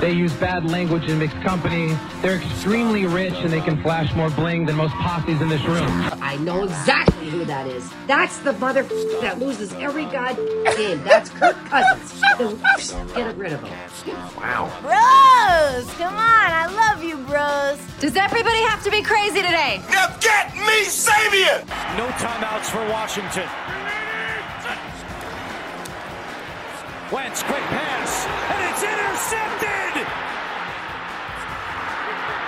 they use bad language in mixed company. They're extremely rich and they can flash more bling than most posses in this room. I know exactly who that is. That's the mother that loses every god game. That's Kirk Cousins. Get rid of him. Wow. Bros, come on. I love you, bros. Does everybody have to be crazy today? Now get me Savior! No timeouts for Washington. Wentz, quick pass, and it's intercepted!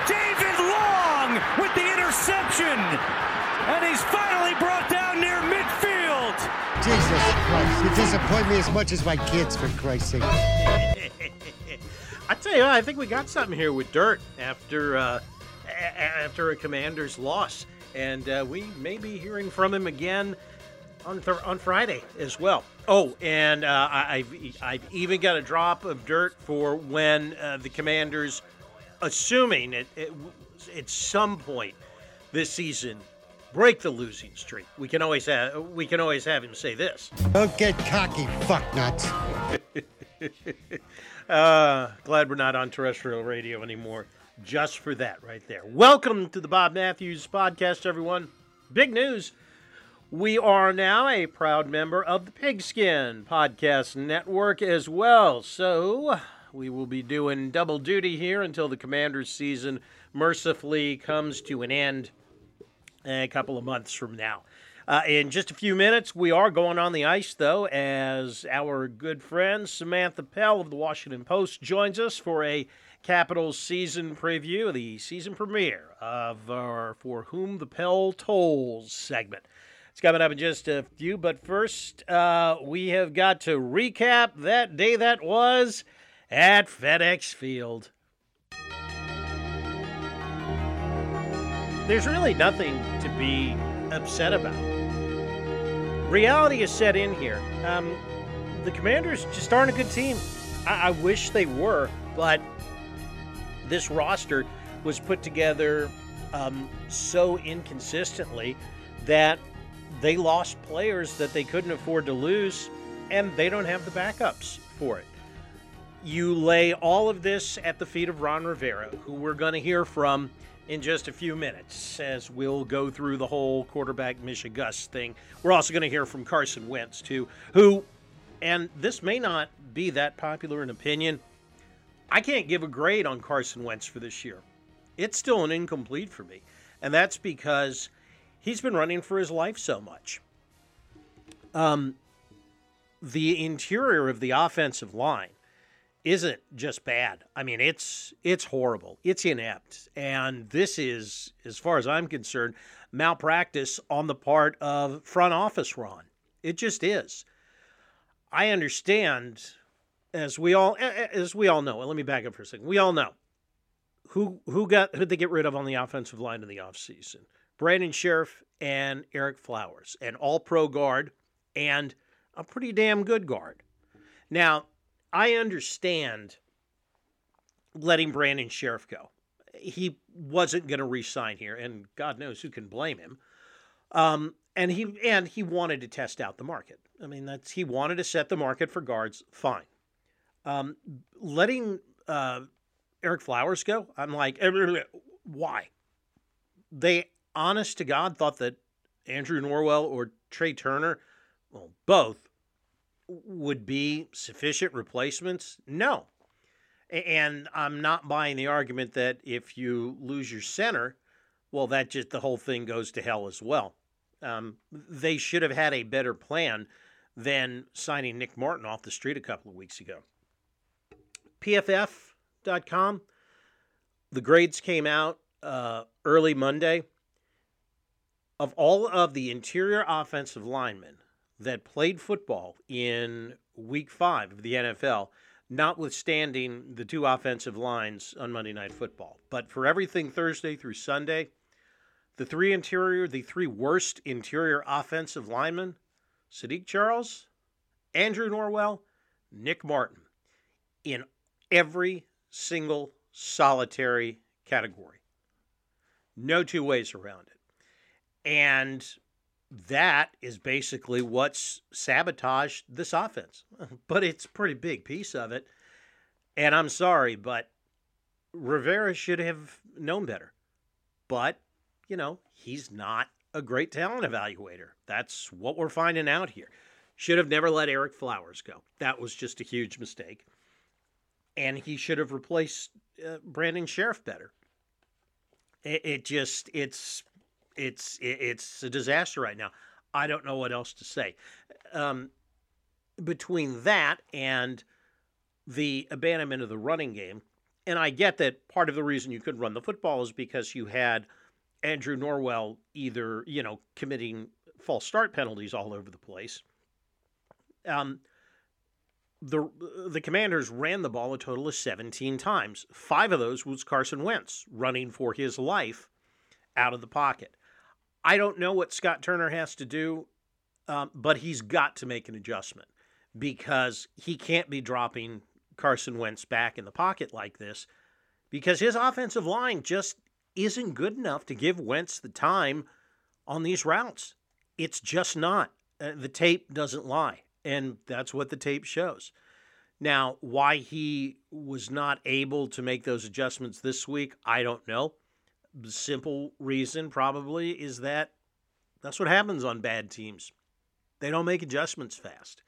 David Long with the interception! And he's finally brought down near midfield! Jesus Christ, you disappoint me as much as my kids, for Christ's sake. I tell you, what, I think we got something here with Dirt after uh, a- after a Commander's loss, and uh, we may be hearing from him again on th- on Friday as well. Oh, and uh, I- I've I've even got a drop of dirt for when uh, the Commanders, assuming it, it at some point this season, break the losing streak. We can always have we can always have him say this. Don't get cocky, fucknuts. Uh, glad we're not on terrestrial radio anymore. Just for that, right there. Welcome to the Bob Matthews Podcast, everyone. Big news. We are now a proud member of the Pigskin Podcast Network as well. So we will be doing double duty here until the Commanders season mercifully comes to an end a couple of months from now. Uh, in just a few minutes, we are going on the ice, though, as our good friend Samantha Pell of the Washington Post joins us for a Capitals season preview, the season premiere of our For Whom the Pell Tolls segment. It's coming up in just a few, but first, uh, we have got to recap that day that was at FedEx Field. There's really nothing to be upset about. Reality is set in here. Um, the Commanders just aren't a good team. I, I wish they were, but this roster was put together um, so inconsistently that they lost players that they couldn't afford to lose, and they don't have the backups for it. You lay all of this at the feet of Ron Rivera, who we're going to hear from in just a few minutes as we'll go through the whole quarterback Michigus thing. We're also going to hear from Carson Wentz, too, who, and this may not be that popular an opinion, I can't give a grade on Carson Wentz for this year. It's still an incomplete for me. And that's because he's been running for his life so much. Um, the interior of the offensive line isn't just bad. I mean, it's it's horrible. It's inept, and this is, as far as I'm concerned, malpractice on the part of front office Ron. It just is. I understand, as we all as we all know. Let me back up for a second. We all know who who got who they get rid of on the offensive line in the offseason. Brandon Scherff and Ereck Flowers, an all pro guard and a pretty damn good guard. Now, I understand letting Brandon Scherff go. He wasn't going to re-sign here, and God knows who can blame him. Um, and he and he wanted to test out the market. I mean, that's he wanted to set the market for guards. Fine. Um, letting uh, Ereck Flowers go, I'm like, why? They, honest to God, thought that Andrew Norwell or Trai Turner, well, both, would be sufficient replacements? No. And I'm not buying the argument that if you lose your center, well, that just the whole thing goes to hell as well. Um, they should have had a better plan than signing Nick Martin off the street a couple of weeks ago. PFF.com, the grades came out uh, early Monday. Of all of the interior offensive linemen that played football in week five of the NFL, notwithstanding the two offensive lines on Monday Night Football. But for everything Thursday through Sunday, the three interior, the three worst interior offensive linemen, Saahdiq Charles, Andrew Norwell, Nick Martin, in every single solitary category. No two ways around it. And that is basically what's sabotaged this offense. But it's a pretty big piece of it. And I'm sorry, but Rivera should have known better. But, you know, he's not a great talent evaluator. That's what we're finding out here. Should have never let Ereck Flowers go. That was just a huge mistake. And he should have replaced uh, Brandon Scherff better. It, it just, it's it's it's a disaster right now. I don't know what else to say. Um, between that and the abandonment of the running game, and I get that part of the reason you couldn't run the football is because you had Andrew Norwell either you know committing false start penalties all over the place. Um, the the Commanders ran the ball a total of 17 times. Five of those was Carson Wentz running for his life out of the pocket. I don't know what Scott Turner has to do, um, but he's got to make an adjustment because he can't be dropping Carson Wentz back in the pocket like this because his offensive line just isn't good enough to give Wentz the time on these routes. It's just not. Uh, the tape doesn't lie, and that's what the tape shows. Now, why he was not able to make those adjustments this week, I don't know. The simple reason probably is that that's what happens on bad teams. They don't make adjustments fast.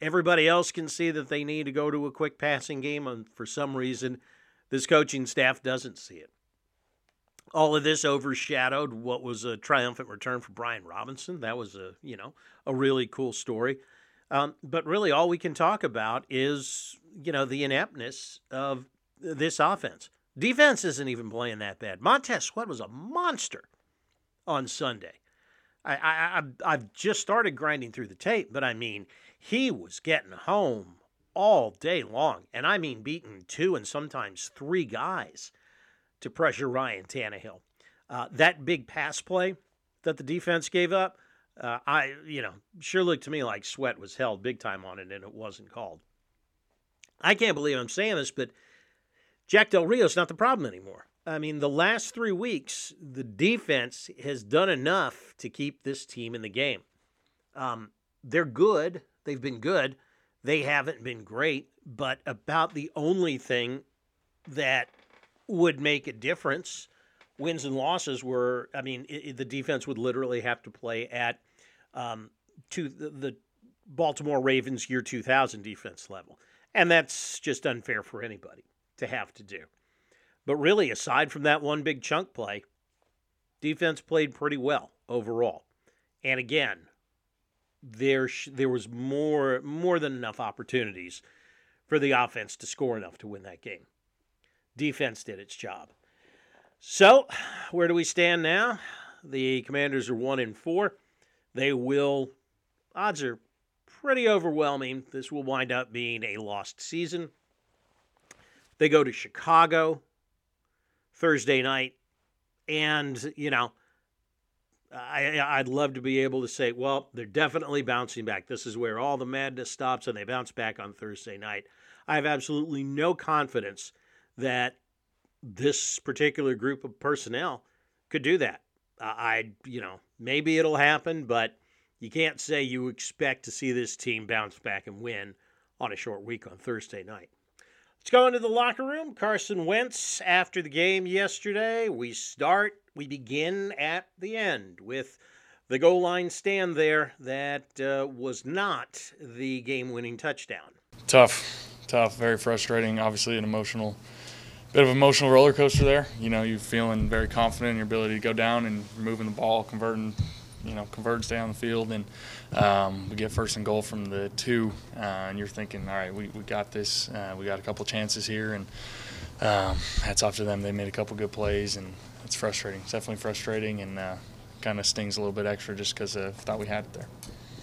Everybody else can see that they need to go to a quick passing game, and for some reason, this coaching staff doesn't see it. All of this overshadowed what was a triumphant return for Brian Robinson. That was a you know a really cool story. Um, but really, all we can talk about is you know the ineptness of this offense. Defense isn't even playing that bad. Montez Sweat was a monster on Sunday. I, I, I, have just started grinding through the tape, but I mean, he was getting home all day long. And I mean, beating two and sometimes three guys to pressure Ryan Tannehill. Uh, that big pass play that the defense gave up, uh, I, you know, sure looked to me like Sweat was held big time on it and it wasn't called. I can't believe I'm saying this, but Jack Del Rio's not the problem anymore. I mean, the last three weeks, the defense has done enough to keep this team in the game. Um, they're good. They've been good. They haven't been great, but about the only thing that would make a difference, wins and losses were. I mean, it, it, the defense would literally have to play at um, to the, the Baltimore Ravens year 2000 defense level, and that's just unfair for anybody to have to do. But really, aside from that one big chunk play, defense played pretty well overall. And again, there there was more more than enough opportunities for the offense to score enough to win that game. Defense did its job. So, where do we stand now? The Commanders are 1 in 4. They will odds are pretty overwhelming. This will wind up being a lost season. They go to Chicago Thursday night, and you know, I, I'd love to be able to say, well, they're definitely bouncing back. This is where all the madness stops, and they bounce back on Thursday night. I have absolutely no confidence that this particular group of personnel could do that. I, you know, maybe it'll happen, but you can't say you expect to see this team bounce back and win on a short week on Thursday night. Let's go into the locker room. Carson Wentz after the game yesterday. We start, we begin at the end with the goal line stand there that uh, was not the game winning touchdown. Tough, tough, very frustrating. Obviously, an emotional, bit of emotional roller coaster there. You know, you're feeling very confident in your ability to go down and moving the ball, converting you know, converge down the field, and um, we get first and goal from the two, uh, and you're thinking, all right, we, we got this. Uh, we got a couple chances here, and um, hats off to them. They made a couple good plays, and it's frustrating. It's definitely frustrating, and uh, kind of stings a little bit extra just because I thought we had it there.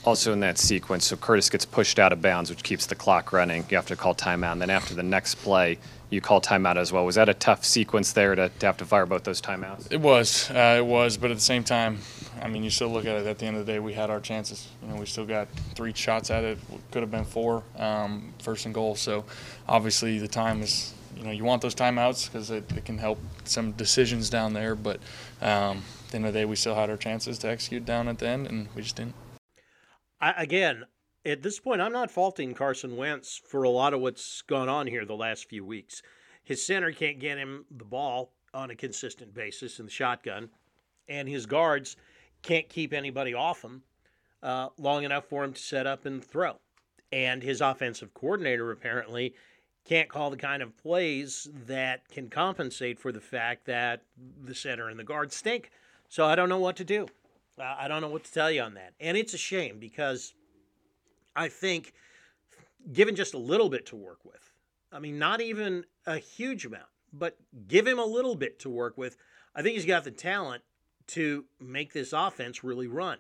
also in that sequence, so Curtis gets pushed out of bounds, which keeps the clock running. You have to call timeout. And then after the next play, you call timeout as well. Was that a tough sequence there to, to have to fire both those timeouts? It was. Uh, it was. But at the same time, I mean, you still look at it. At the end of the day, we had our chances. You know, we still got three shots at it. Could have been four, um, first and goal. So, obviously, the time is. You know, you want those timeouts because it, it, can help some decisions down there. But um, at the end of the day, we still had our chances to execute down at the end, and we just didn't. I, again, at this point, I'm not faulting Carson Wentz for a lot of what's gone on here the last few weeks. His center can't get him the ball on a consistent basis in the shotgun, and his guards can't keep anybody off him uh, long enough for him to set up and throw. And his offensive coordinator apparently can't call the kind of plays that can compensate for the fact that the center and the guard stink. So I don't know what to do. Uh, I don't know what to tell you on that. And it's a shame because I think, given just a little bit to work with, I mean, not even a huge amount, but give him a little bit to work with, I think he's got the talent to make this offense really run.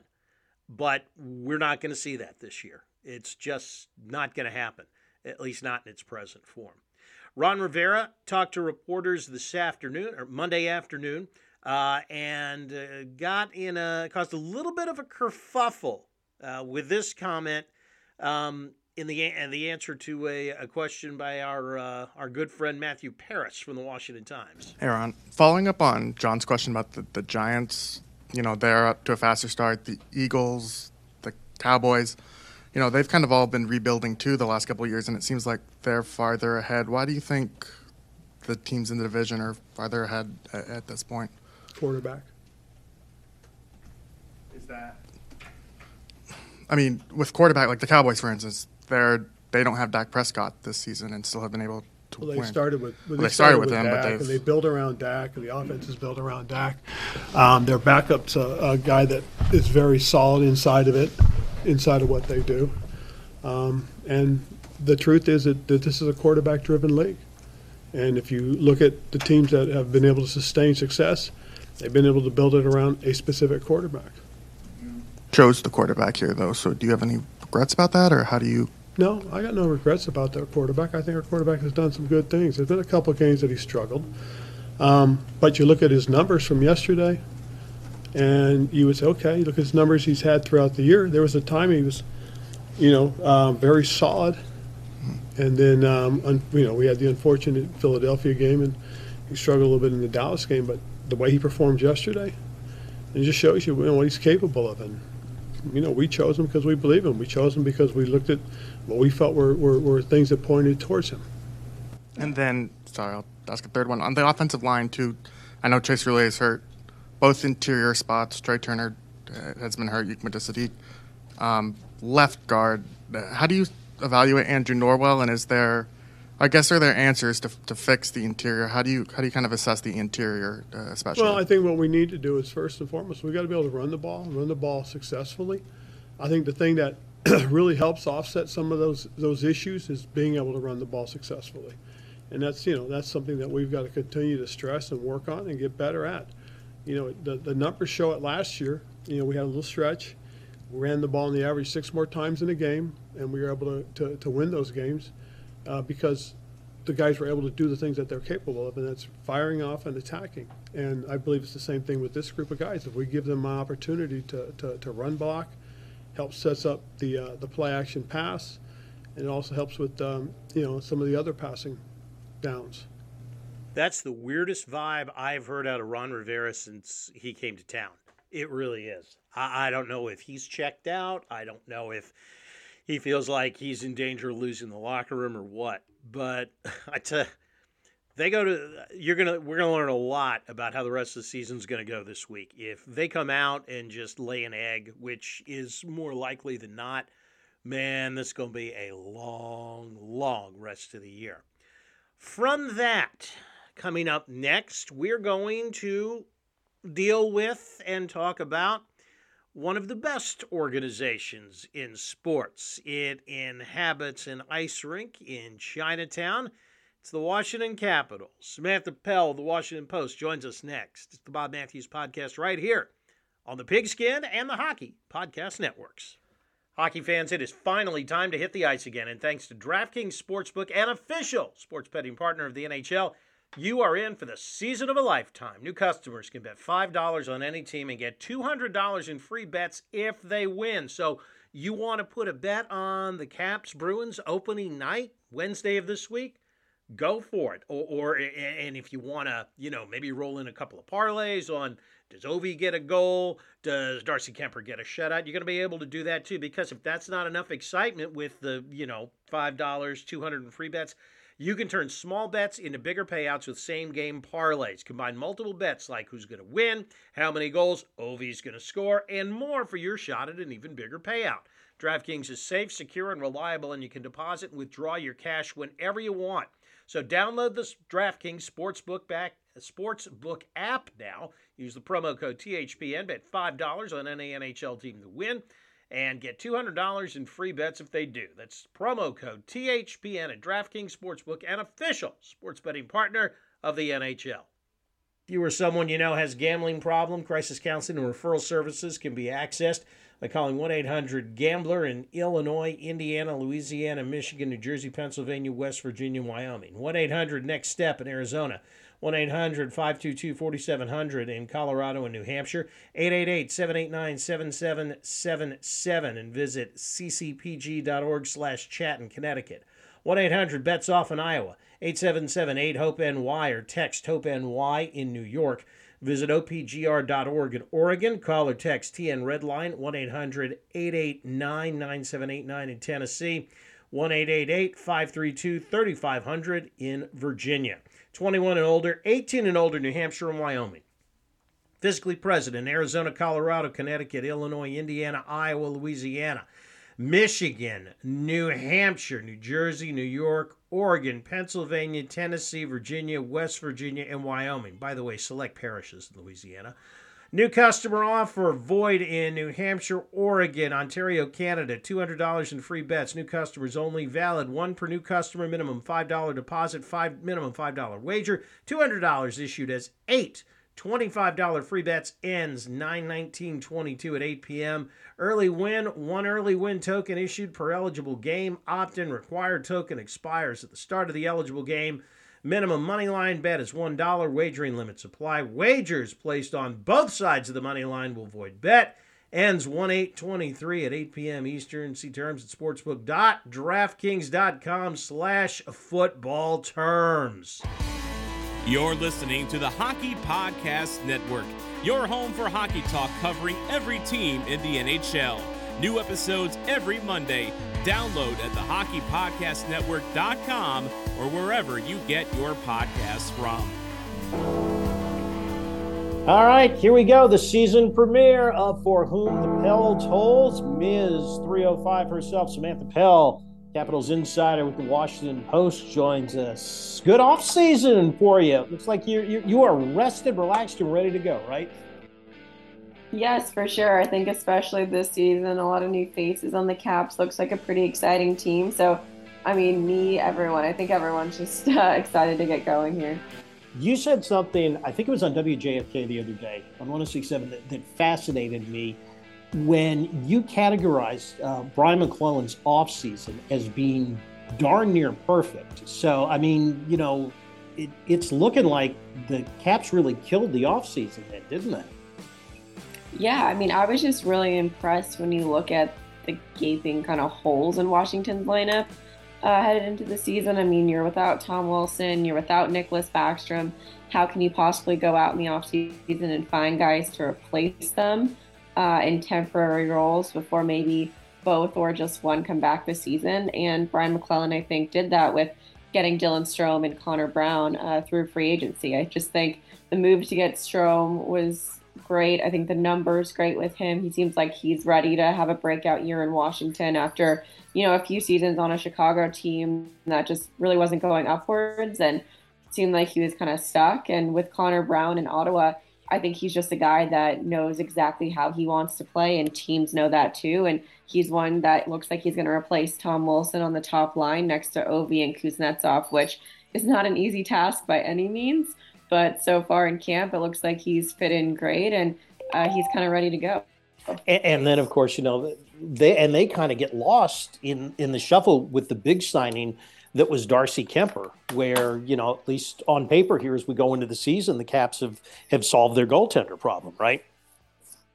But we're not going to see that this year. It's just not going to happen at least not in its present form. Ron Rivera talked to reporters this afternoon or Monday afternoon uh, and uh, got in a caused a little bit of a kerfuffle uh, with this comment um, in the and the answer to a, a question by our uh, our good friend Matthew Paras from the Washington Times. Hey Ron, following up on John's question about the, the Giants, you know they're up to a faster start. The Eagles, the Cowboys you know, they've kind of all been rebuilding too the last couple of years, and it seems like they're farther ahead. Why do you think the teams in the division are farther ahead at, at this point? Quarterback. Is that? I mean, with quarterback like the Cowboys, for instance, they're they don't have Dak Prescott this season and still have been able to well, they win. started with well, they, they started, with, him, Dak, but and they build around Dak, and the offense is built around Dak. Um, their backup's a, a guy that is very solid inside of it, inside of what they do. Um, and the truth is that, that this is a quarterback driven league. And if you look at the teams that have been able to sustain success, they've been able to build it around a specific quarterback. Chose the quarterback here, though. So do you have any regrets about that, or how do you? No, I got no regrets about that quarterback. I think our quarterback has done some good things. There's been a couple of games that he struggled. Um, but you look at his numbers from yesterday, and you would say, okay, look at his numbers he's had throughout the year. There was a time he was you know, um, very solid. And then, um, un, you know, we had the unfortunate Philadelphia game, and he struggled a little bit in the Dallas game. But the way he performed yesterday, it just shows you, you know, what he's capable of. And you know, we chose him because we believe him. We chose him because we looked at what we felt were, were, were things that pointed towards him. And then, sorry, I'll ask a third one on the offensive line too. I know Chase Roullier is hurt. Both interior spots. Trai Turner uh, has been hurt. Yukma Sadiq. Um, left guard. How do you evaluate Andrew Norwell, and is there, I guess, are there answers to, to fix the interior? How do you how do you kind of assess the interior, uh, especially? Well, I think what we need to do is first and foremost we got to be able to run the ball, run the ball successfully. I think the thing that really helps offset some of those those issues is being able to run the ball successfully, and that's you know that's something that we've got to continue to stress and work on and get better at. You know, the the numbers show it last year. You know, we had a little stretch we ran the ball on the average six more times in a game, and we were able to, to, to win those games uh, because the guys were able to do the things that they're capable of, and that's firing off and attacking. And I believe it's the same thing with this group of guys. If we give them an opportunity to, to, to run block, helps sets up the uh, the play action pass, and it also helps with um, you know some of the other passing downs. That's the weirdest vibe I've heard out of Ron Rivera since he came to town. It really is. I, I don't know if he's checked out. I don't know if he feels like he's in danger of losing the locker room or what. But I tell they go to you're gonna we're gonna learn a lot about how the rest of the season's gonna go this week. If they come out and just lay an egg, which is more likely than not, man, this is gonna be a long, long rest of the year. From that, coming up next, we're going to deal with and talk about one of the best organizations in sports. It inhabits an ice rink in Chinatown. It's the Washington Capitals. Samantha Pell the Washington Post joins us next. It's the Bob Matthews Podcast right here on the Pigskin and the Hockey Podcast Networks. Hockey fans, it is finally time to hit the ice again, and thanks to DraftKings Sportsbook, an official sports betting partner of the NHL, you are in for the season of a lifetime. New customers can bet $5 on any team and get $200 in free bets if they win. So, you want to put a bet on the Caps Bruins opening night, Wednesday of this week? Go for it. Or, or and if you want to, you know, maybe roll in a couple of parlays on does Ovi get a goal? Does Darcy Kuemper get a shutout? You're going to be able to do that too because if that's not enough excitement with the, you know, $5, 200 in free bets, you can turn small bets into bigger payouts with same game parlays. Combine multiple bets like who's going to win, how many goals Ovi's going to score, and more for your shot at an even bigger payout. DraftKings is safe, secure, and reliable, and you can deposit and withdraw your cash whenever you want. So download the DraftKings Sportsbook back Sportsbook app now. Use the promo code THPN. Bet $5 on any NHL team to win and get $200 in free bets if they do. That's promo code THPN at DraftKings Sportsbook, an official sports betting partner of the NHL. If you or someone you know has gambling problem, crisis counseling and referral services can be accessed by calling 1 800 Gambler in Illinois, Indiana, Louisiana, Michigan, New Jersey, Pennsylvania, West Virginia, Wyoming. 1 800 Next Step in Arizona. 1 800 522 4700 in Colorado and New Hampshire. 888 789 7777 and visit ccpg.org slash chat in Connecticut. 1 800 bets off in Iowa. 877 8 HOPE NY or text HOPE NY in New York. Visit opgr.org in Oregon. Call or text TN Redline 1 800 889 9789 in Tennessee. 1 532 3500 in Virginia. 21 and older, 18 and older, New Hampshire and Wyoming. Physically present in Arizona, Colorado, Connecticut, Illinois, Indiana, Iowa, Louisiana. Michigan, New Hampshire, New Jersey, New York, Oregon, Pennsylvania, Tennessee, Virginia, West Virginia, and Wyoming. By the way, select parishes in Louisiana. New customer offer void in New Hampshire, Oregon, Ontario, Canada. $200 in free bets. New customers only. Valid. One per new customer. Minimum $5 deposit. Five minimum $5 wager. $200 issued as eight $25 free bets ends 9-19-22 at 8 p.m. Early win, one early win token issued per eligible game. Opt-in required token expires at the start of the eligible game. Minimum money line bet is $1. Wagering limits apply. Wagers placed on both sides of the money line will void bet. Ends 1-8-23 at 8 p.m. Eastern. See terms at sportsbook.draftkings.com slash football terms. You're listening to the Hockey Podcast Network, your home for hockey talk covering every team in the NHL. New episodes every Monday. Download at thehockeypodcastnetwork.com or wherever you get your podcasts from. All right, here we go. The season premiere of For Whom the Bell Tolls. Ms. 305 herself, Samantha Pell Capitals insider with the Washington Post joins us. Good off season for you. Looks like you you you are rested, relaxed, and ready to go, right? Yes, for sure. I think especially this season, a lot of new faces on the Caps. Looks like a pretty exciting team. So, I mean, me, everyone. I think everyone's just uh, excited to get going here. You said something. I think it was on WJFK the other day on 106.7 that, that fascinated me when you categorized uh, Brian MacLellan's offseason as being darn near perfect. So, I mean, you know, it, it's looking like the Caps really killed the offseason didn't it? Yeah, I mean, I was just really impressed when you look at the gaping kind of holes in Washington's lineup uh, headed into the season. I mean, you're without Tom Wilson, you're without Nicklas Backstrom. How can you possibly go out in the offseason and find guys to replace them? uh, in temporary roles before maybe both or just one come back this season. And Brian MacLellan, I think, did that with getting Dylan Strome and Connor Brown uh, through free agency. I just think the move to get Strome was great. I think the numbers great with him. He seems like he's ready to have a breakout year in Washington after, you know, a few seasons on a Chicago team that just really wasn't going upwards and seemed like he was kind of stuck. And with Connor Brown in Ottawa, I think he's just a guy that knows exactly how he wants to play, and teams know that too. And he's one that looks like he's going to replace Tom Wilson on the top line next to Ovi and Kuznetsov, which is not an easy task by any means. But so far in camp, it looks like he's fit in great and uh, he's kind of ready to go. And, and then, of course, you know they and they kind of get lost in in the shuffle with the big signing that was Darcy Kuemper, where you know at least on paper here as we go into the season, the Caps have have solved their goaltender problem, right?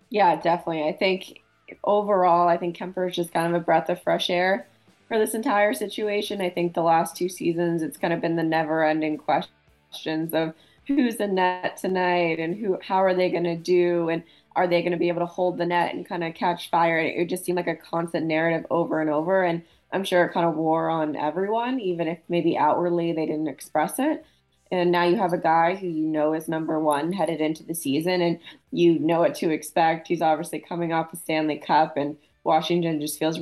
Yeah, definitely. I think overall, I think Kuemper is just kind of a breath of fresh air for this entire situation. I think the last two seasons, it's kind of been the never-ending questions of who's the net tonight and who, how are they going to do, and are they going to be able to hold the net and kind of catch fire? It just seemed like a constant narrative over and over, and I'm sure it kind of wore on everyone, even if maybe outwardly they didn't express it. And now you have a guy who you know is number one headed into the season, and you know what to expect. He's obviously coming off the Stanley Cup, and Washington just feels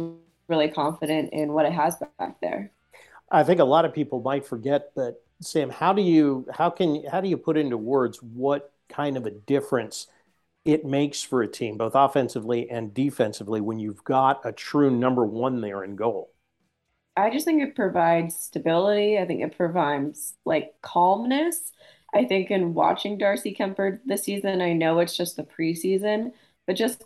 really confident in what it has back there. I think a lot of people might forget, but Sam, how do you how can how do you put into words what kind of a difference it makes for a team, both offensively and defensively, when you've got a true number one there in goal? I just think it provides stability. I think it provides like calmness. I think in watching Darcy Kuemper this season, I know it's just the preseason, but just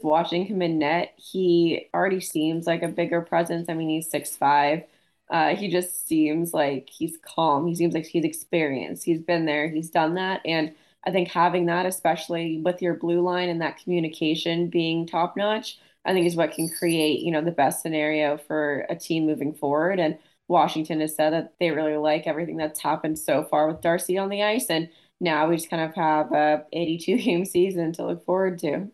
watching him in net, he already seems like a bigger presence. I mean, he's six five. Uh, he just seems like he's calm. He seems like he's experienced. He's been there. He's done that. And I think having that, especially with your blue line and that communication being top notch, I think is what can create, you know, the best scenario for a team moving forward. And Washington has said that they really like everything that's happened so far with Darcy on the ice. And now we just kind of have a 82 game season to look forward to.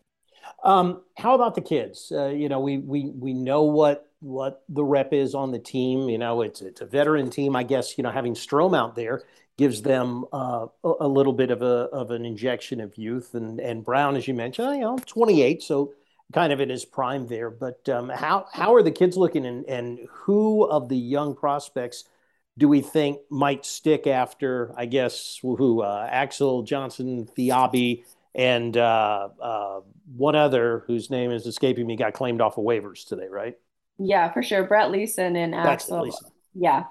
Um, how about the kids? Uh, you know, we we we know what what the rep is on the team. You know, it's it's a veteran team. I guess you know having Strome out there gives them uh, a, little bit of a of an injection of youth. And and Brown, as you mentioned, you know, 28, so kind of in his prime there. But um, how how are the kids looking, and and who of the young prospects? Do we think might stick after, I guess, who uh, Axel Johnson, Thiabi, and uh, uh, one other whose name is escaping me got claimed off of waivers today, right? Yeah, for sure. Brett Leason and Axel. Yeah,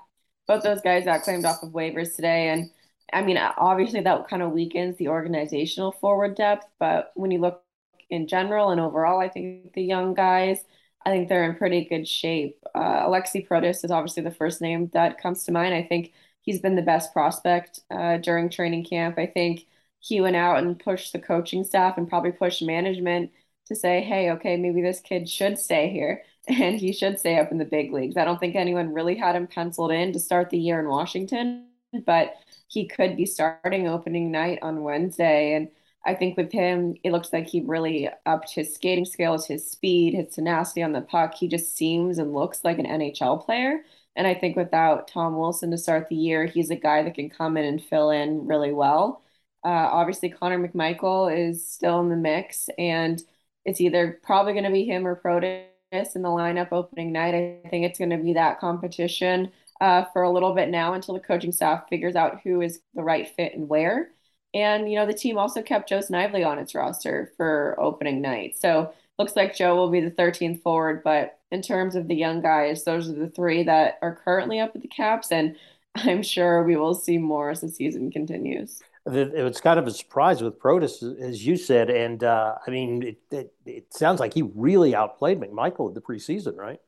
both those guys got claimed off of waivers today. And I mean, obviously that kind of weakens the organizational forward depth. But when you look in general and overall, I think the young guys, I think they're in pretty good shape. Uh, Alexi Protas is obviously the first name that comes to mind. I think he's been the best prospect uh, during training camp. I think he went out and pushed the coaching staff and probably pushed management to say, hey, okay, maybe this kid should stay here and he should stay up in the big leagues. I don't think anyone really had him penciled in to start the year in Washington, but he could be starting opening night on Wednesday. And I think with him, it looks like he really upped his skating skills, his speed, his tenacity on the puck. He just seems and looks like an NHL player. And I think without Tom Wilson to start the year, he's a guy that can come in and fill in really well. Uh, obviously, Connor McMichael is still in the mix, and it's either probably going to be him or Protas in the lineup opening night. I think it's going to be that competition uh, for a little bit now until the coaching staff figures out who is the right fit and where. And, you know, the team also kept Joe Snively on its roster for opening night. So looks like Joe will be the 13th forward. But in terms of the young guys, those are the three that are currently up at the caps. And I'm sure we will see more as the season continues it was kind of a surprise with Protas, as you said, and uh, I mean, it, it, it sounds like he really outplayed McMichael in the preseason, right?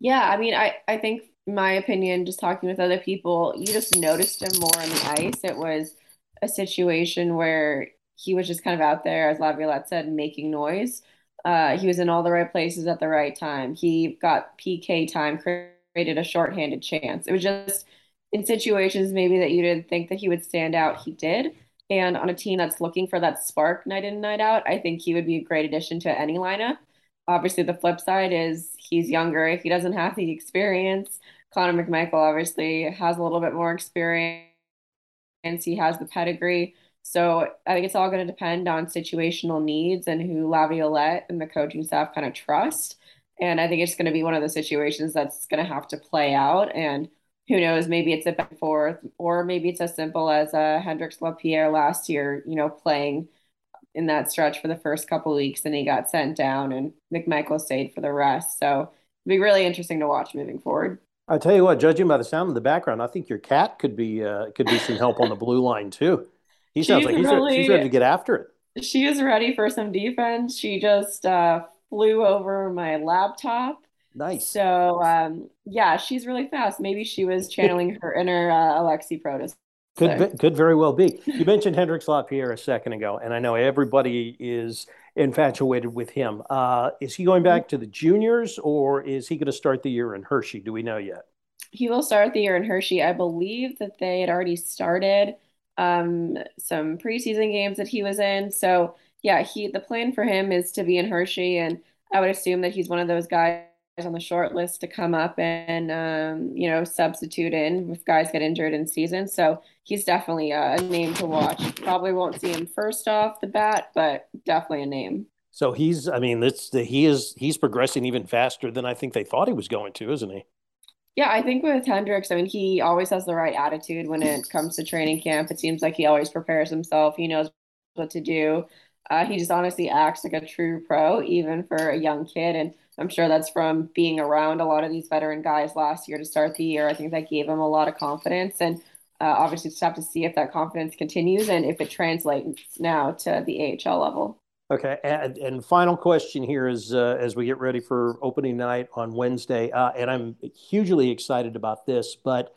Yeah, I mean, I I think my opinion, just talking with other people, you just noticed him more on the ice. It was a situation where he was just kind of out there, as Laviolette said, making noise. Uh, he was in all the right places at the right time. He got PK time, created a shorthanded chance. It was just in situations maybe that you didn't think that he would stand out, he did. And on a team that's looking for that spark night in, and night out, I think he would be a great addition to any lineup. Obviously, the flip side is he's younger. If he doesn't have the experience, Connor McMichael obviously has a little bit more experience. He has the pedigree. So I think it's all going to depend on situational needs and who Laviolette and the coaching staff kind of trust. And I think it's going to be one of the situations that's going to have to play out. And who knows, maybe it's a back and forth, or maybe it's as simple as uh, Hendrix Lapierre last year, you know, playing in that stretch for the first couple weeks and he got sent down and McMichael stayed for the rest. So it'd be really interesting to watch moving forward. I tell you what, judging by the sound in the background, I think your cat could be uh, could be some help on the blue line too. He sounds she's like he's, really, ready, he's ready to get after it. she is ready for some defense. She just uh, flew over my laptop. Nice. So um, yeah, she's really fast. Maybe she was channeling her inner uh, Alexi Protas. Could be, could very well be. You mentioned Hendrix Lapierre a second ago, and I know everybody is infatuated with him. Uh, is he going back to the juniors, or is he going to start the year in Hershey? Do we know yet? He will start the year in Hershey. I believe that they had already started um, some preseason games that he was in. So yeah, he the plan for him is to be in Hershey, and I would assume that he's one of those guys on the short list to come up and um, you know substitute in if guys get injured in season. So he's definitely a name to watch. Probably won't see him first off the bat, but definitely a name. So he's, I mean, this he is he's progressing even faster than I think they thought he was going to, isn't he? Yeah, I think with Hendrix, I mean, he always has the right attitude when it comes to training camp. It seems like he always prepares himself. He knows what to do. Uh, he just honestly acts like a true pro, even for a young kid. And I'm sure that's from being around a lot of these veteran guys last year to start the year. I think that gave him a lot of confidence. And uh, obviously, just have to see if that confidence continues and if it translates now to the AHL level. Okay, and, and final question here is uh, as we get ready for opening night on Wednesday, uh, and I'm hugely excited about this, but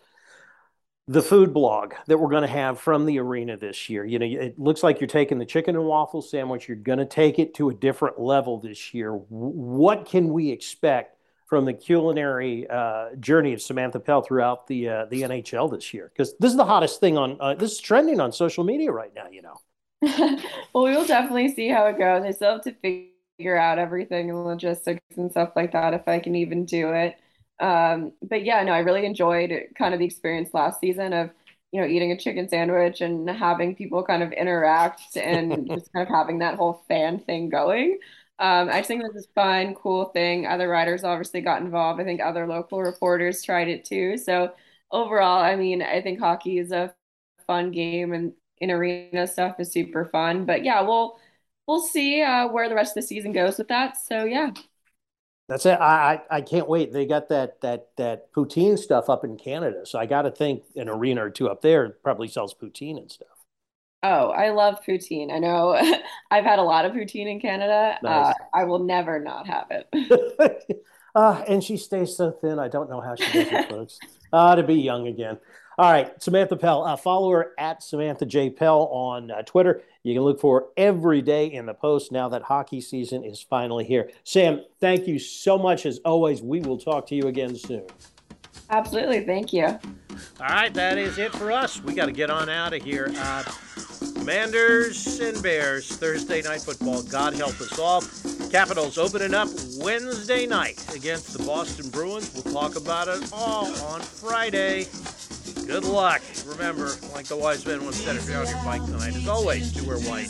the food blog that we're going to have from the arena this year. You know, it looks like you're taking the chicken and waffle sandwich. You're going to take it to a different level this year. What can we expect from the culinary uh, journey of Samantha Pell throughout the uh, the NHL this year? Because this is the hottest thing on uh, this is trending on social media right now. You know. well, we will definitely see how it goes. I still have to figure out everything and logistics and stuff like that if I can even do it. Um, but yeah, no, I really enjoyed kind of the experience last season of you know eating a chicken sandwich and having people kind of interact and just kind of having that whole fan thing going. Um, I think this is fun, cool thing. Other writers obviously got involved. I think other local reporters tried it too. So overall, I mean, I think hockey is a fun game and in arena stuff is super fun. But yeah, we'll we'll see uh, where the rest of the season goes with that. So yeah. That's it. I, I, I can't wait. They got that that that poutine stuff up in Canada, so I got to think an arena or two up there probably sells poutine and stuff. Oh, I love poutine. I know I've had a lot of poutine in Canada. Nice. Uh, I will never not have it. uh, and she stays so thin. I don't know how she does it, folks. Uh, to be young again. All right, Samantha Pell. Uh, follow her at Samantha J. Pell on uh, Twitter. You can look for every day in the post now that hockey season is finally here. Sam, thank you so much as always. We will talk to you again soon. Absolutely. Thank you. All right, that is it for us. We got to get on out of here. Uh, Commanders and Bears, Thursday night football. God help us all. Capitals opening up Wednesday night against the Boston Bruins. We'll talk about it all on Friday. Good luck. Remember, like the wise man once said, if you're on your bike tonight, as always, do wear white.